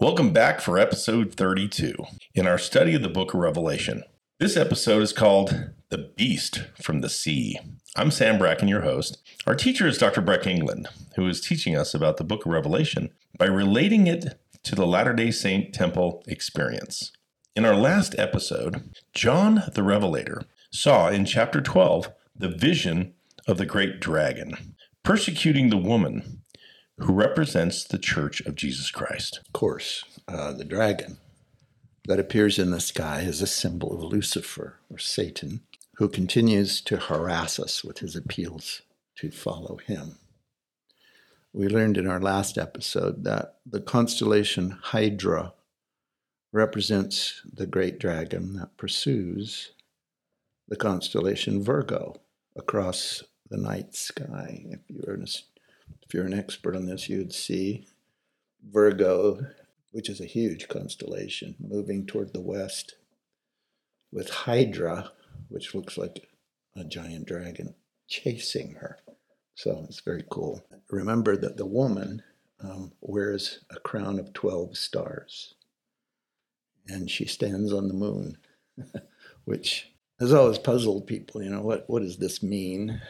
Welcome back for episode 32 in our study of the book of Revelation. This episode is called The Beast from the Sea. I'm Sam Bracken, your host. Our teacher is Dr. Breck England, who is teaching us about the book of Revelation by relating it to the Latter day Saint temple experience. In our last episode, John the Revelator saw in chapter 12 the vision of the great dragon persecuting the woman who represents the church of Jesus Christ. Of course, uh, the dragon that appears in the sky is a symbol of Lucifer or Satan, who continues to harass us with his appeals to follow him. We learned in our last episode that the constellation Hydra represents the great dragon that pursues the constellation Virgo across the night sky. If you're an, if you're an expert on this, you'd see Virgo, which is a huge constellation, moving toward the west, with Hydra, which looks like a giant dragon, chasing her. So it's very cool. Remember that the woman um, wears a crown of 12 stars and she stands on the moon, which has always puzzled people. You know, what, what does this mean?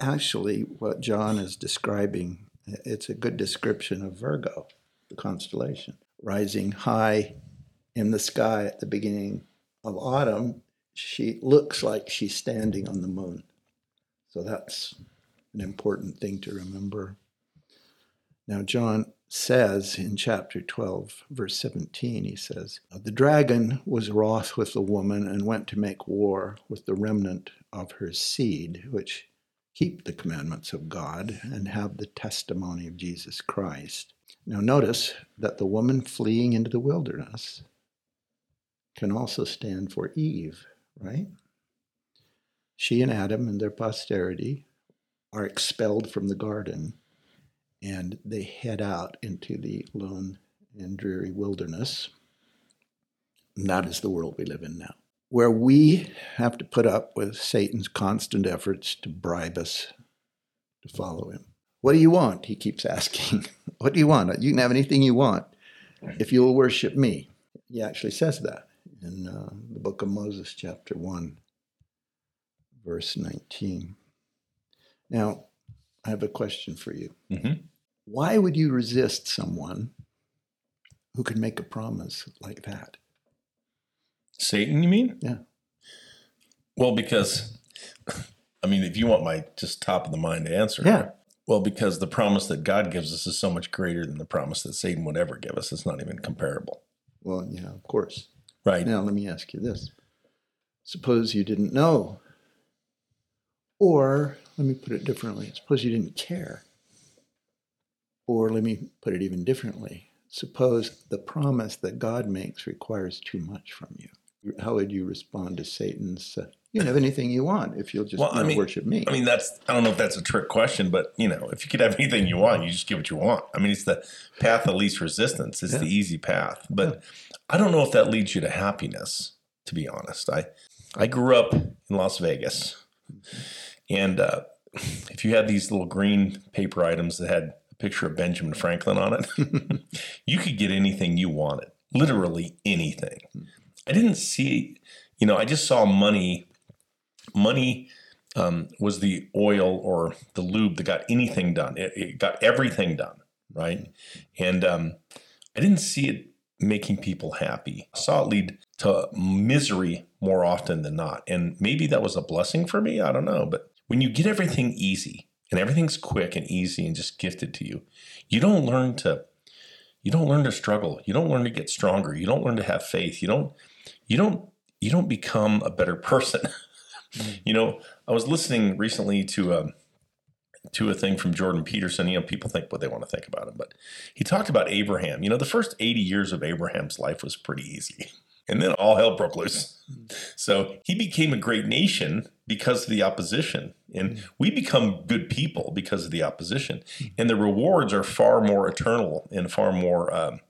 Actually, what John is describing, it's a good description of Virgo, the constellation, rising high in the sky at the beginning of autumn. She looks like she's standing on the moon. So that's an important thing to remember. Now, John says in chapter 12, verse 17, he says, The dragon was wroth with the woman and went to make war with the remnant of her seed, which keep the commandments of God and have the testimony of Jesus Christ. Now, notice that the woman fleeing into the wilderness can also stand for Eve, right? She and Adam and their posterity are expelled from the garden and they head out into the lone and dreary wilderness. And that is the world we live in now, where we have to put up with Satan's constant efforts to bribe us to follow him. What do you want? He keeps asking. what do you want? You can have anything you want if you will worship me. He actually says that in uh, the book of Moses, chapter 1, verse 19. Now, I have a question for you. Mm-hmm. Why would you resist someone who can make a promise like that? Satan, you mean? Yeah. Well, because, I mean, if you want my just top of the mind answer. Yeah. Well, because the promise that God gives us is so much greater than the promise that Satan would ever give us. It's not even comparable. Well, yeah, of course. Right. Now, let me ask you this. Suppose you didn't know. Or, let me put it differently. Suppose you didn't care. Or let me put it even differently. Suppose the promise that God makes requires too much from you. How would you respond to Satan's? Uh, you can have anything you want if you'll just well, you know, I mean, worship me. I mean, that's I don't know if that's a trick question, but you know, if you could have anything you want, you just get what you want. I mean, it's the path of least resistance. It's yeah. the easy path, but yeah. I don't know if that leads you to happiness. To be honest, I I grew up in Las Vegas, and uh, if you had these little green paper items that had a picture of Benjamin Franklin on it. you could get anything you wanted, literally anything. I didn't see, you know, I just saw money. Money um, was the oil or the lube that got anything done. It, it got everything done, right? And um, I didn't see it making people happy. I saw it lead to misery more often than not. And maybe that was a blessing for me. I don't know. But when you get everything easy, and everything's quick and easy and just gifted to you, you don't learn to you don't learn to struggle. You don't learn to get stronger. You don't learn to have faith. You don't you don't you don't become a better person. mm. You know, I was listening recently to um, to a thing from Jordan Peterson. You know, people think what they want to think about him, but he talked about Abraham. You know, the first 80 years of Abraham's life was pretty easy. And then all hell broke loose. So he became a great nation because of the opposition. And we become good people because of the opposition. And the rewards are far more eternal and far more. Um,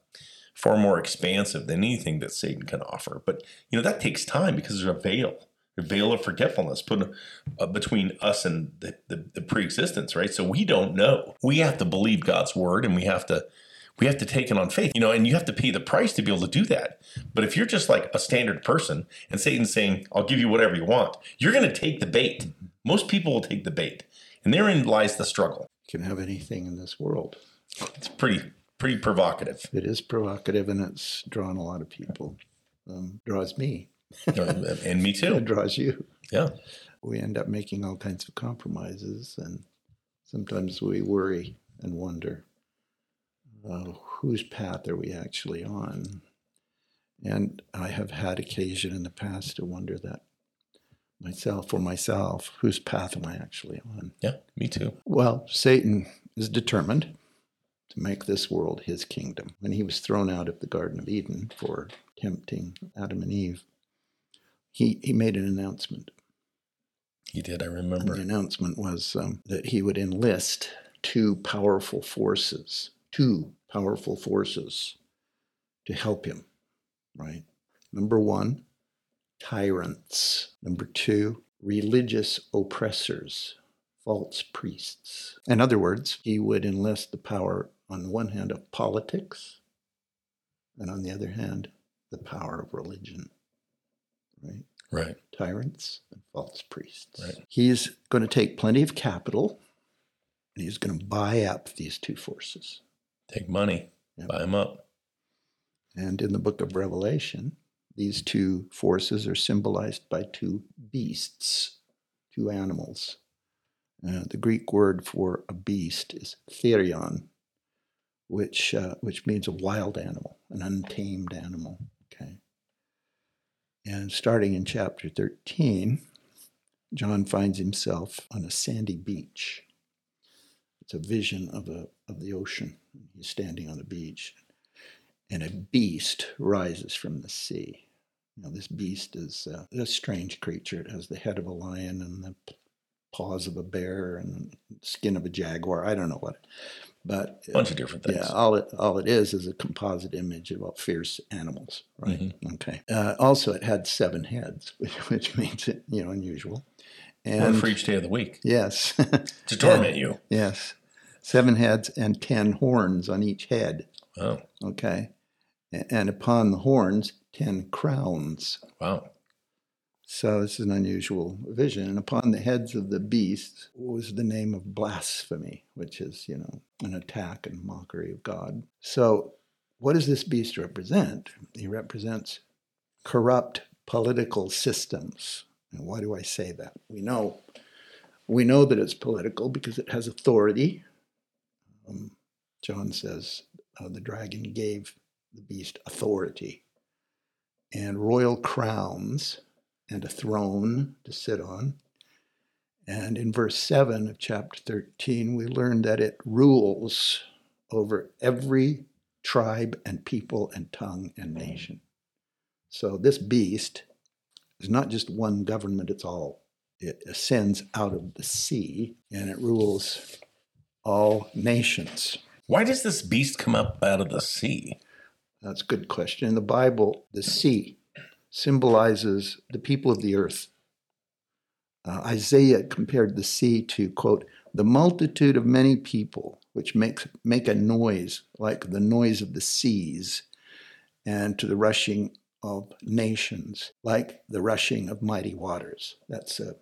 far more expansive than anything that Satan can offer. But you know that takes time because there's a veil, a veil of forgetfulness put uh, between us and the, the, the pre-existence, right? So we don't know. We have to believe God's word, and we have to we have to take it on faith, you know, and you have to pay the price to be able to do that. But if you're just like a standard person and Satan's saying, I'll give you whatever you want, you're going to take the bait. Most people will take the bait. And therein lies the struggle. You can have anything in this world. It's pretty, pretty provocative. It is provocative and it's drawn a lot of people. Um, draws me. and me too. It draws you. Yeah. We end up making all kinds of compromises and sometimes we worry and wonder uh, whose path are we actually on? And I have had occasion in the past to wonder that myself or myself, whose path am I actually on? Yeah, me too. Well, Satan is determined to make this world his kingdom. When he was thrown out of the Garden of Eden for tempting Adam and Eve, he, he made an announcement. He did, I remember. And the announcement was um, that he would enlist two powerful forces two powerful forces to help him, right? Number one, tyrants. Number two, religious oppressors, false priests. In other words, he would enlist the power, on the one hand, of politics, and on the other hand, the power of religion, right? Right. Tyrants and false priests. Right. He's going to take plenty of capital and he's going to buy up these two forces. Take money, yep. buy them up. And in the book of Revelation, these two forces are symbolized by two beasts, two animals. Uh, the Greek word for a beast is therion, which uh, which means a wild animal, an untamed animal. Okay. And starting in chapter 13, John finds himself on a sandy beach. It's a vision of a of the ocean. He's standing on the beach, and a beast rises from the sea. Know, this beast is uh, a strange creature. It has the head of a lion and the paws of a bear and skin of a jaguar. I don't know what, but a bunch of different things. Yeah, all it all it is is a composite image of all fierce animals, right? Mm-hmm. Okay. Uh, also, it had seven heads, which, which makes it you know unusual. And One for each day of the week. Yes. to torment you. Yes seven heads and ten horns on each head. Wow. Okay. And upon the horns, ten crowns. Wow. So this is an unusual vision. And upon the heads of the beasts was the name of blasphemy, which is, you know, an attack and mockery of God. So what does this beast represent? He represents corrupt political systems. And why do I say that? We know we know that it's political because it has authority um, John says uh, the dragon gave the beast authority and royal crowns and a throne to sit on. And in verse 7 of chapter 13, we learn that it rules over every tribe and people and tongue and mm-hmm. nation. So this beast is not just one government, it's all. It ascends out of the sea and it rules all nations. Why does this beast come up out of the sea? That's a good question. In the Bible, the sea symbolizes the people of the earth. Uh, Isaiah compared the sea to, quote, the multitude of many people which makes, make a noise like the noise of the seas, and to the rushing of nations like the rushing of mighty waters. That's a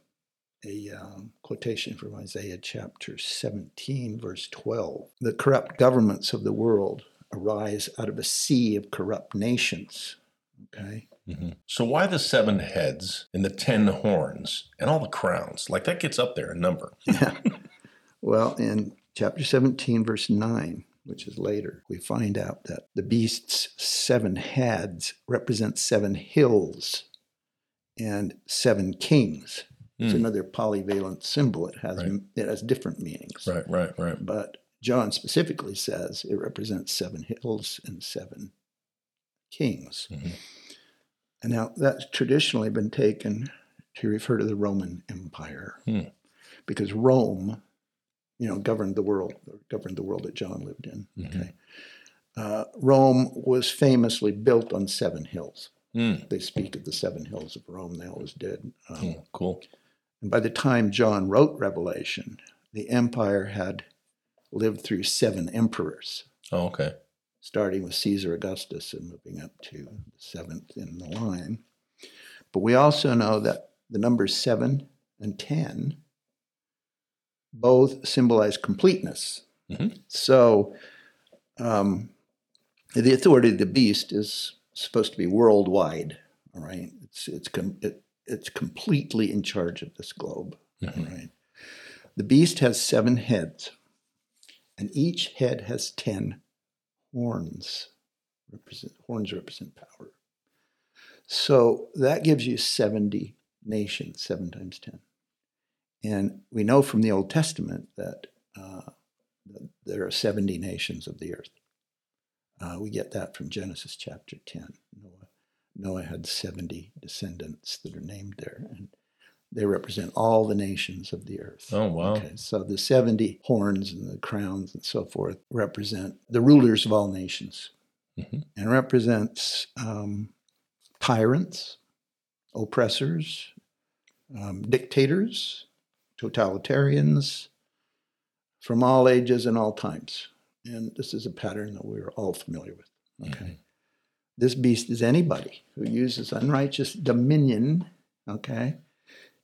a um, quotation from Isaiah chapter 17, verse 12. The corrupt governments of the world arise out of a sea of corrupt nations. Okay. Mm-hmm. So why the seven heads and the ten horns and all the crowns? Like that gets up there in number. yeah. Well, in chapter 17, verse 9, which is later, we find out that the beast's seven heads represent seven hills and seven kings. It's mm. another polyvalent symbol. It has right. it has different meanings. Right, right, right. But John specifically says it represents seven hills and seven kings. Mm-hmm. And now that's traditionally been taken to refer to the Roman Empire, mm. because Rome, you know, governed the world, governed the world that John lived in. Mm-hmm. Okay. Uh, Rome was famously built on seven hills. Mm. They speak of the seven hills of Rome. They always did. Um, mm, cool. And by the time John wrote Revelation, the empire had lived through seven emperors. Oh, okay. Starting with Caesar Augustus and moving up to the seventh in the line. But we also know that the numbers seven and 10 both symbolize completeness. Mhm. So um, the authority of the beast is supposed to be worldwide. All right, it's it's com- it, it's completely in charge of this globe. Mhm. All right, the beast has seven heads, and each head has ten horns. Represent horns represent power. So that gives you seventy nations, seven times ten. And we know from the Old Testament that, uh, there are 70 nations of the earth. Uh, we get that from Genesis chapter 10. Noah, Noah had 70 descendants that are named there, and they represent all the nations of the earth. Oh, wow. Okay, so the 70 horns and the crowns and so forth represent the rulers of all nations Mhm. and represents um, tyrants, oppressors, um, dictators, totalitarians from all ages and all times. And this is a pattern that we're all familiar with. Okay. Mhm. This beast is anybody who uses unrighteous dominion, okay,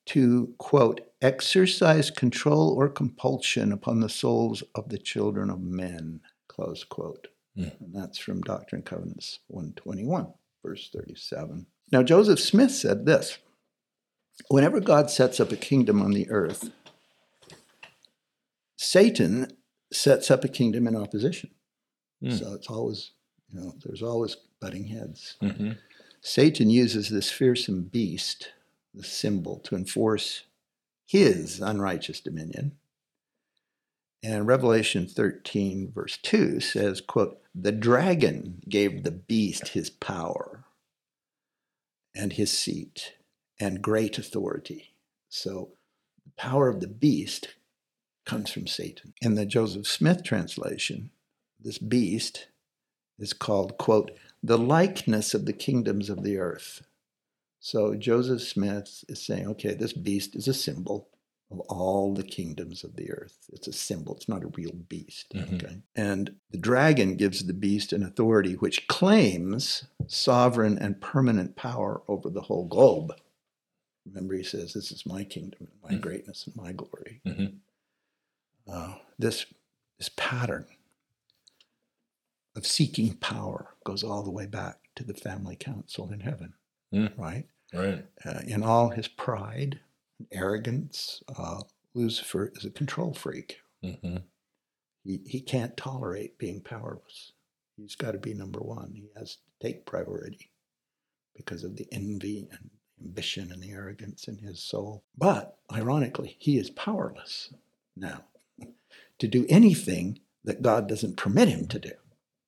to quote, exercise control or compulsion upon the souls of the children of men, close quote. Mm. And that's from Doctrine and Covenants 121, verse 37. Now, Joseph Smith said this Whenever God sets up a kingdom on the earth, Satan sets up a kingdom in opposition. Mm. So it's always, you know, there's always butting heads. Mhm. Satan uses this fearsome beast, the symbol, to enforce his unrighteous dominion. And Revelation 13, verse 2 says, quote, the dragon gave the beast his power and his seat and great authority. So the power of the beast comes from Satan. In the Joseph Smith translation, this beast is called, quote, the likeness of the kingdoms of the earth. So Joseph Smith is saying, okay, this beast is a symbol of all the kingdoms of the earth. It's a symbol, it's not a real beast. Mhm. Okay. And the dragon gives the beast an authority which claims sovereign and permanent power over the whole globe. Remember, he says, This is my kingdom, my Mhm. greatness, and my glory. Mhm. Uh, this, this pattern of seeking power goes all the way back to the family council in heaven, Mm. right? Right. Uh, in all his pride and arrogance, uh, Lucifer is a control freak. Mhm. He, he can't tolerate being powerless. He's got to be number one. He has to take priority because of the envy and ambition and the arrogance in his soul. But ironically, he is powerless now to do anything that God doesn't permit him to do,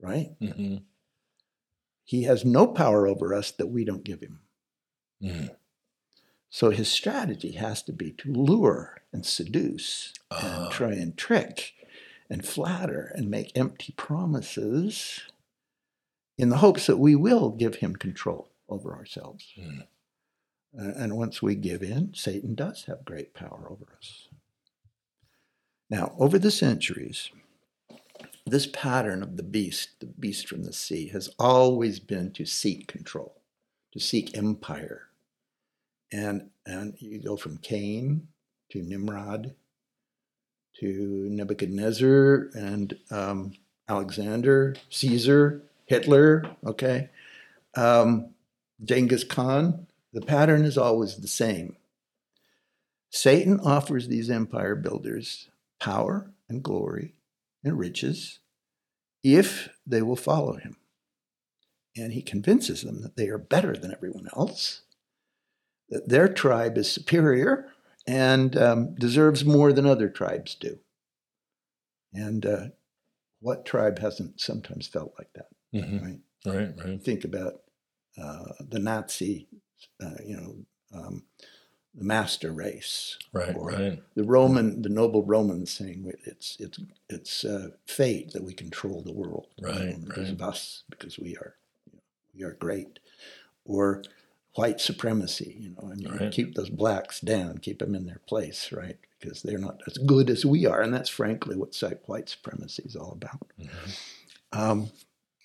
right? Mhm. He has no power over us that we don't give him. Mhm. So his strategy has to be to lure and seduce Ah. and try and trick and flatter and make empty promises in the hopes that we will give him control over ourselves. Mm. Uh, and once we give in, Satan does have great power over us. Now, over the centuries, this pattern of the beast, the beast from the sea, has always been to seek control, to seek empire. And, and you go from Cain to Nimrod to Nebuchadnezzar and um, Alexander, Caesar, Hitler, okay, um, Genghis Khan. The pattern is always the same. Satan offers these empire builders power and glory and riches if they will follow him. And he convinces them that they are better than everyone else, their tribe is superior and um, deserves more than other tribes do. And uh, what tribe hasn't sometimes felt like that, Mhm. right? Right. Right. Think about uh, the Nazi, uh, you know, um, the master race, Right. or Right. the Roman, the noble Romans saying it's it's it's uh, fate that we control the world, Right, because right. of us, because we are you know, we are great, or white supremacy, you know, and you Right. keep those blacks down, keep them in their place, right? Because they're not as good as we are, and that's frankly what white supremacy is all about. Mhm. Um,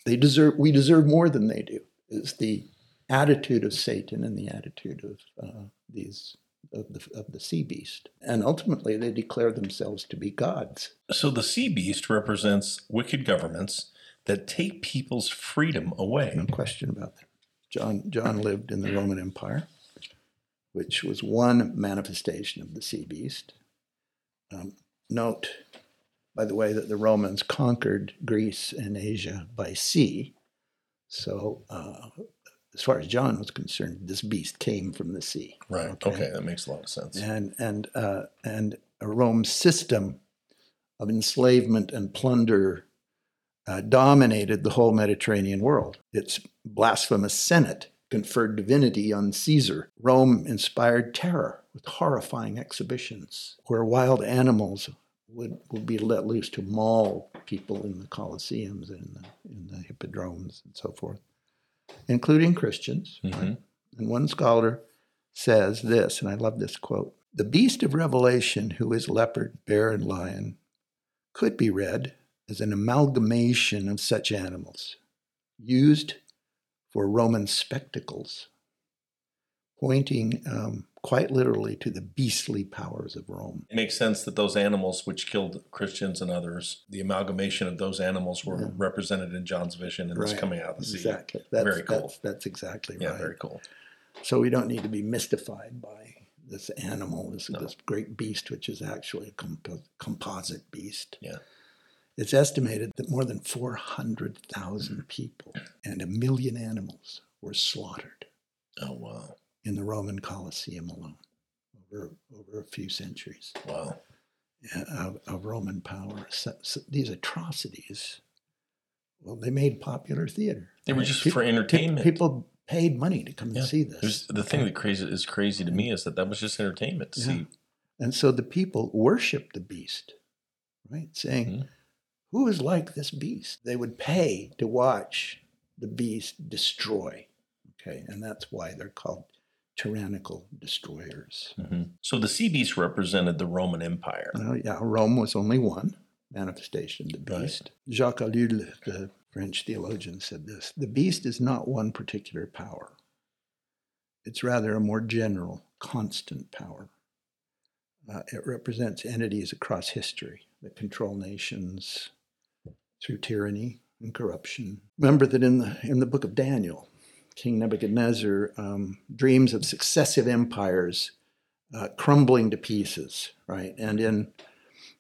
they deserve we deserve more than they do is the attitude of Satan and the attitude of uh, these of the, of the sea beast. And ultimately, they declare themselves to be gods. So the sea beast represents wicked governments that take people's freedom away. No question about that. John, John lived in the Roman Empire, which was one manifestation of the sea beast. Um, note, by the way, that the Romans conquered Greece and Asia by sea. So, uh, as far as John was concerned, this beast came from the sea. Right. Okay, okay that makes a lot of sense. And and uh, and Rome's system of enslavement and plunder uh, dominated the whole Mediterranean world. Its blasphemous Senate conferred divinity on Caesar. Rome inspired terror with horrifying exhibitions where wild animals would, would be let loose to maul people in the Colosseums and the, in the hippodromes and so forth, including Christians. Mm-hmm. Right? And one scholar says this, and I love this quote The beast of Revelation, who is leopard, bear, and lion, could be read as an amalgamation of such animals used for Roman spectacles, pointing um, quite literally to the beastly powers of Rome. It makes sense that those animals which killed Christians and others, the amalgamation of those animals were yeah. represented in John's vision and right. this coming out of the sea. Exactly. That's, very cool. That's, that's exactly yeah, right. Yeah, very cool. So we don't need to be mystified by this animal, this, no. this great beast, which is actually a comp- composite beast. Yeah. It's estimated that more than 400,000 people and a million animals were slaughtered. Oh, wow. In the Roman Colosseum alone over, over a few centuries. Wow. Of, of Roman power. So, so these atrocities, well, they made popular theater. They were just people, for entertainment. People paid money to come yeah. and see this. There's, the thing that crazy is crazy to me is that that was just entertainment to yeah. see. And so the people worshiped the beast, right? Saying, mm-hmm who is like this beast? They would pay to watch the beast destroy. Okay, and that's why they're called tyrannical destroyers. Mm-hmm. So the sea beast represented the Roman Empire. Uh, yeah, Rome was only one manifestation of the beast. Right. Jacques Ellul, the French theologian, said this The beast is not one particular power, it's rather a more general, constant power. Uh, it represents entities across history that control nations, through tyranny and corruption. Remember that in the, in the book of Daniel, King Nebuchadnezzar um, dreams of successive empires uh, crumbling to pieces, right? And in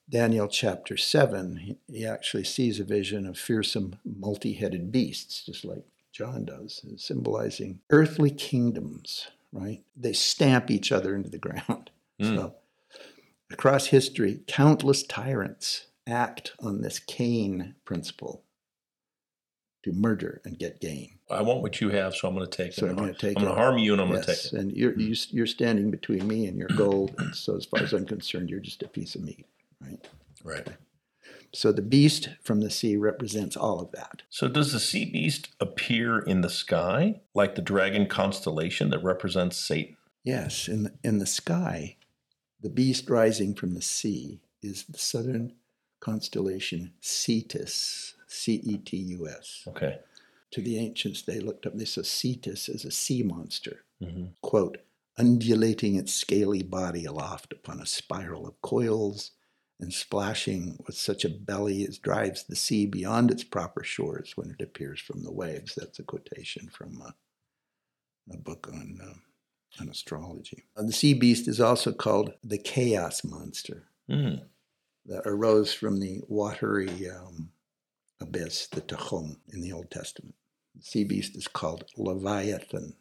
Daniel chapter 7, he, he actually sees a vision of fearsome multi headed beasts, just like John does, symbolizing earthly kingdoms, right? They stamp each other into the ground. Mm. So, across history, countless tyrants act on this Cain principle to murder and get gain. I want what you have, so I'm going to take so it. I'm going to take I'm it. going to harm you, and I'm yes, going to take it. And you're mm-hmm. you, are you are standing between me and your gold. and so, as far as I'm concerned, you're just a piece of meat, right? Right. So the beast from the sea represents all of that. So does the sea beast appear in the sky like the dragon constellation that represents Satan? Yes, in the, in the sky, the beast rising from the sea is the southern constellation Cetus, C E T U S. Okay. To the ancients, they looked up, they saw Cetus as a sea monster, mm-hmm. quote, undulating its scaly body aloft upon a spiral of coils and splashing with such a belly as drives the sea beyond its proper shores when it appears from the waves. That's a quotation from a, a book on, uh, on astrology. Uh, the sea beast is also called the chaos monster. Mm that arose from the watery um, abyss, the Tehom in the Old Testament. The sea beast is called Leviathan,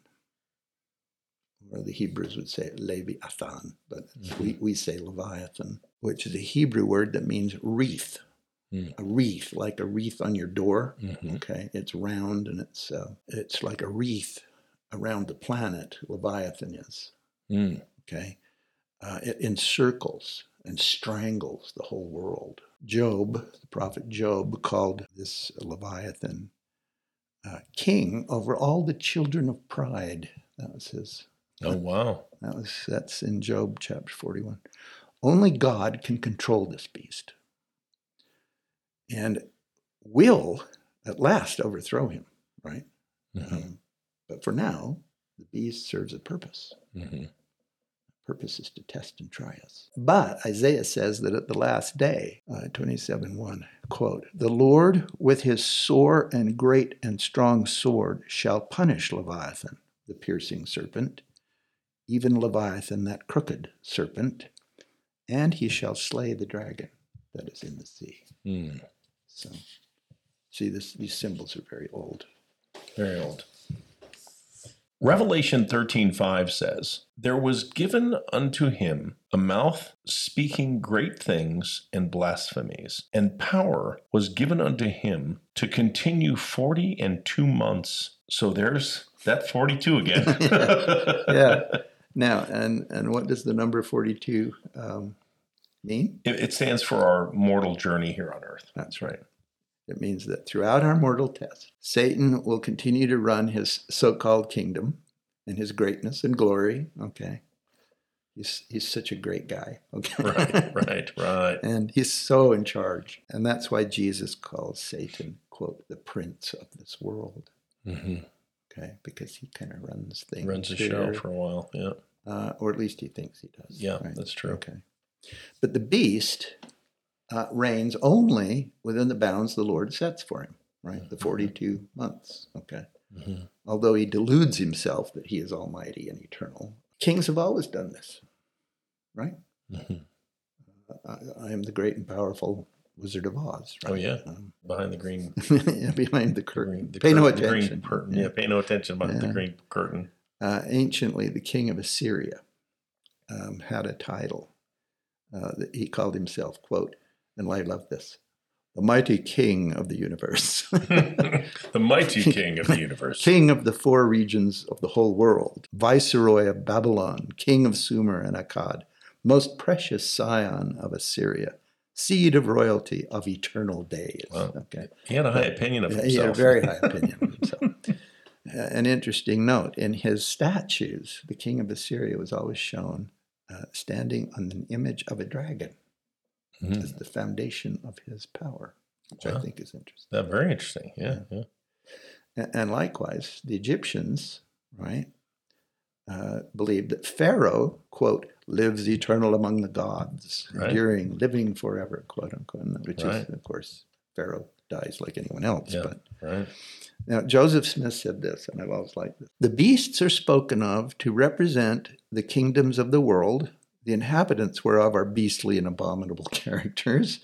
or the Hebrews would say Leviathan, but mm-hmm. we, we say Leviathan, which is a Hebrew word that means wreath. Mm. A wreath, like a wreath on your door. Mm-hmm. Okay, it's round and it's uh, it's like a wreath around the planet. Leviathan is. Mm. Okay, uh, it encircles and strangles the whole world. Job, the prophet Job, called this Leviathan uh, king over all the children of pride. That was his. Oh wow! That was that's in Job chapter forty-one. Only God can control this beast, and will at last overthrow him, right? Mhm. Um, but for now, the beast serves a purpose. Mhm. Purpose is to test and try us. But Isaiah says that at the last day, uh, 27 1, quote, The Lord with his sore and great and strong sword shall punish Leviathan, the piercing serpent, even Leviathan, that crooked serpent, and he shall slay the dragon that is in the sea. Mm. So, see, this, these symbols are very old. Very old. Revelation 13:5 says, There was given unto him a mouth speaking great things and blasphemies, and power was given unto him to continue forty and two months. So there's that 42 again. Yeah. Now, and, and what does the number 42 um, mean? It, it stands for our mortal journey here on earth. That's right. It means that throughout our mortal test, Satan will continue to run his so called kingdom and his greatness and glory. Okay. He's, he's such a great guy. Okay. Right, right, right. and he's so in charge. And that's why Jesus calls Satan, quote, the prince of this world. hmm Okay. Because he kind of runs things. Runs the show for a while. Yeah. uh, or at least he thinks he does. Yeah, that's true. Okay. But the beast uh, reigns only within the bounds the Lord sets for him, right? The 42 months. Okay. Mhm. Although he deludes himself that he is almighty and eternal. Kings have always done this, right? Mhm. I, I am the great and powerful Wizard of Oz. Right? Oh, yeah. Um, Behind the green yeah, behind the curtain. green, the Pay no curtain- green attention. curtain. Yeah. pay no attention about the green curtain. uh, anciently the king of Assyria um, had a title. Uh, that he called himself, quote, and I love this, the mighty king of the universe, the mighty king of the universe. king of the four regions of the whole world, viceroy of Babylon, king of Sumer and Akkad, most precious scion of Assyria, seed of royalty of eternal days. Wow. Okay. He had a high opinion of himself. He had a very high opinion of himself. Uh, An interesting note in his statues, the king of Assyria was always shown uh, standing on an image of a dragon Mhm. as the foundation of his power, which I think is interesting. That very interesting. Yeah, yeah. A- And likewise, the Egyptians, right, uh, believed that Pharaoh, quote, lives eternal among the gods, Right. enduring, living forever, quote unquote, which Right. is, of course, Pharaoh dies like anyone else. Yeah. But Right. Now, Joseph Smith said this, and I've always liked this. The beasts are spoken of to represent the kingdoms of the world, the inhabitants whereof are beastly and abominable characters.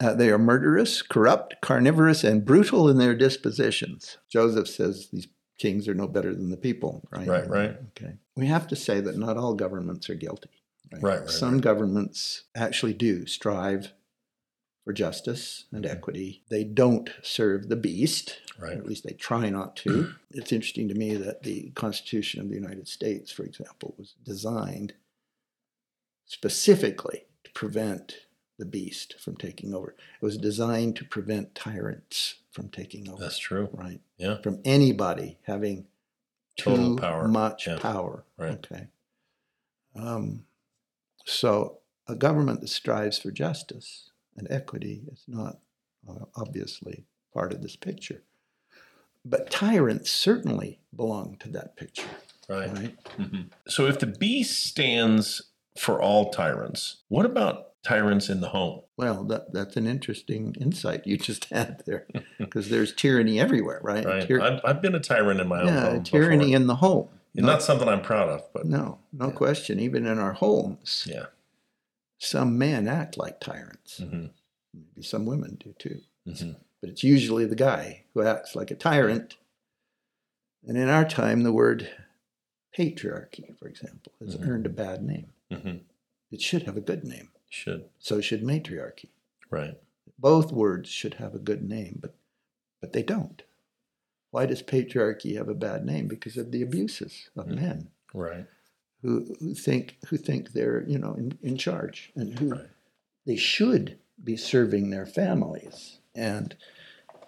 Uh, they are murderous, corrupt, carnivorous, and brutal in their dispositions. Joseph says these kings are no better than the people, right? Right, right. Okay. We have to say that not all governments are guilty. Right, right, Some right. governments actually do strive for justice and Mhm. equity. They don't serve the beast, Right. or at least they try not to. it's interesting to me that the Constitution of the United States, for example, was designed specifically to prevent the beast from taking over. It was designed to prevent tyrants from taking over, That's true. right? Yeah. From anybody having Total too power. much Yeah. power. Right. Okay. Um, so a government that strives for justice and equity is not uh, obviously part of this picture. But tyrants certainly belong to that picture, Right. right? Mhm. So if the beast stands for all tyrants, what about tyrants in the home? Well, that, that's an interesting insight you just had there, because there's tyranny everywhere, right? Right. Tyr- I've, I've been a tyrant in my own yeah, home. tyranny before. in the home. And not something I'm proud of, but No, no Yeah. question. Even in our homes, yeah. some men act like tyrants. hmm Maybe some women do too. hmm but it's usually the guy who acts like a tyrant. And in our time, the word patriarchy, for example, has Mhm. earned a bad name. Hmm It should have a good name. Should. So should matriarchy. Right. Both words should have a good name, but but they don't. Why does patriarchy have a bad name? Because of the abuses of Mhm. men Right. who, who think who think they're you know in, in charge and who Right. they should be serving their families and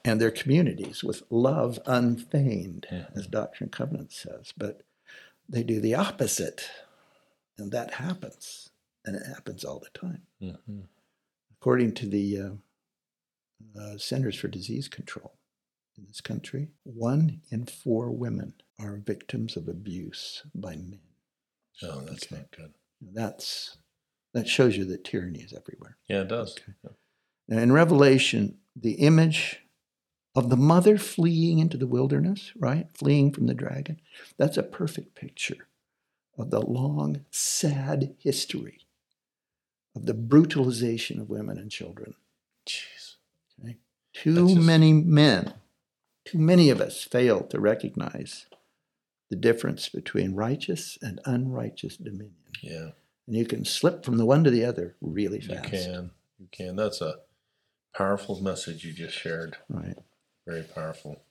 and their communities with love unfeigned, as Doctrine and Covenants says. But they do the opposite, and that happens, and it happens all the time. hmm According to the uh, uh, Centers for Disease Control, in this country, one in four women are victims of abuse by men. Oh, that's Okay. not good. That's that shows you that tyranny is everywhere. Yeah, it does. Okay. And in Revelation, the image of the mother fleeing into the wilderness, right? Fleeing from the dragon, that's a perfect picture of the long, sad history of the brutalization of women and children. Jeez. Okay? Too just- many men, too many of us fail to recognize the difference between righteous and unrighteous dominion. Yeah, And you can slip from the one to the other really fast. you can. You can. That's a powerful message you just shared. Right. Very powerful.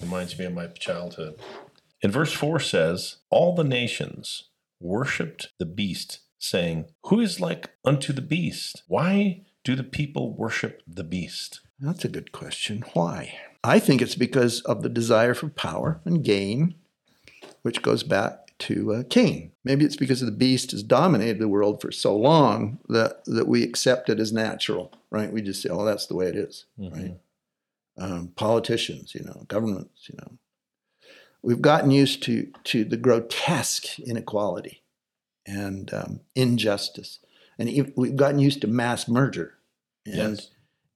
Reminds me of my childhood. And verse 4 says, All the nations worshipped the beast, saying, Who is like unto the beast? Why do the people worship the beast? That's a good question. Why? I think it's because of the desire for power and gain, which goes back to uh, Cain. Maybe it's because the beast has dominated the world for so long that, that we accept it as natural, right? We just say, oh, that's the way it is, right? Um, politicians, you know, governments, you know. We've gotten used to, to the grotesque inequality and um, injustice. And ev- we've gotten used to mass murder and, Yes.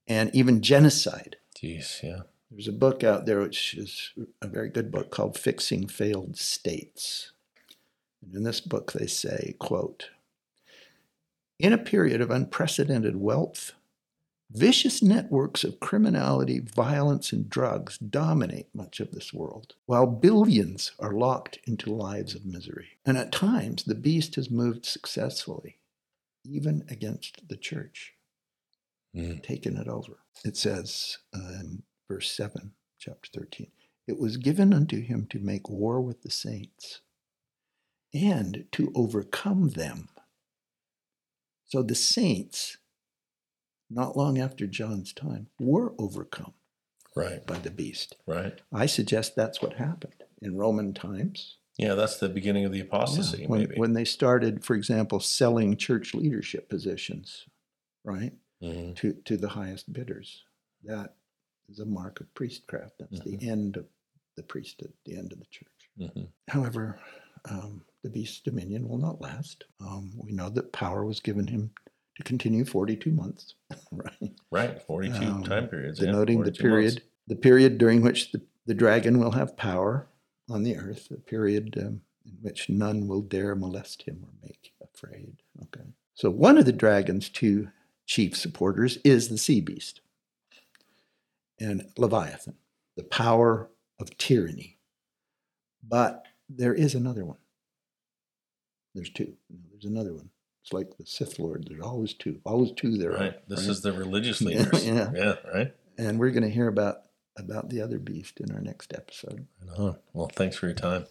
and even genocide. Jeez, yeah. There's a book out there which is a very good book called Fixing Failed States. And in this book they say, quote, in a period of unprecedented wealth, vicious networks of criminality, violence, and drugs dominate much of this world, while billions are locked into lives of misery. And at times, the beast has moved successfully, even against the church Mm. taken it over. It says uh, in verse 7, chapter 13, it was given unto him to make war with the saints and to overcome them. So the saints, not long after John's time, were overcome Right, by the beast. right. I suggest that's what happened in Roman times. Yeah, that's the beginning of the apostasy, Yeah, when, maybe. when they started, for example, selling church leadership positions, right? Mhm. to, to the highest bidders. That is a mark of priestcraft. That's Mhm. the end of the priesthood, the end of the church. Mhm. However, um, the beast's dominion will not last. Um, we know that power was given him to continue 42 months, right? Right, 42 Um, time periods. yeah, Denoting the period, months. the period during which the, the dragon will have power on the earth, the period um, in which none will dare molest him or make him afraid. Okay. So one of the dragon's two chief supporters is the sea beast and Leviathan, the power of tyranny. But there is another one. There's two. There's another one. It's like the Sith Lord. There's always two. Always two there. are, Right. This is the religious leaders. yeah. yeah, right. and we're going to hear about about the other beast in our next episode. Right. Well, thanks for your time.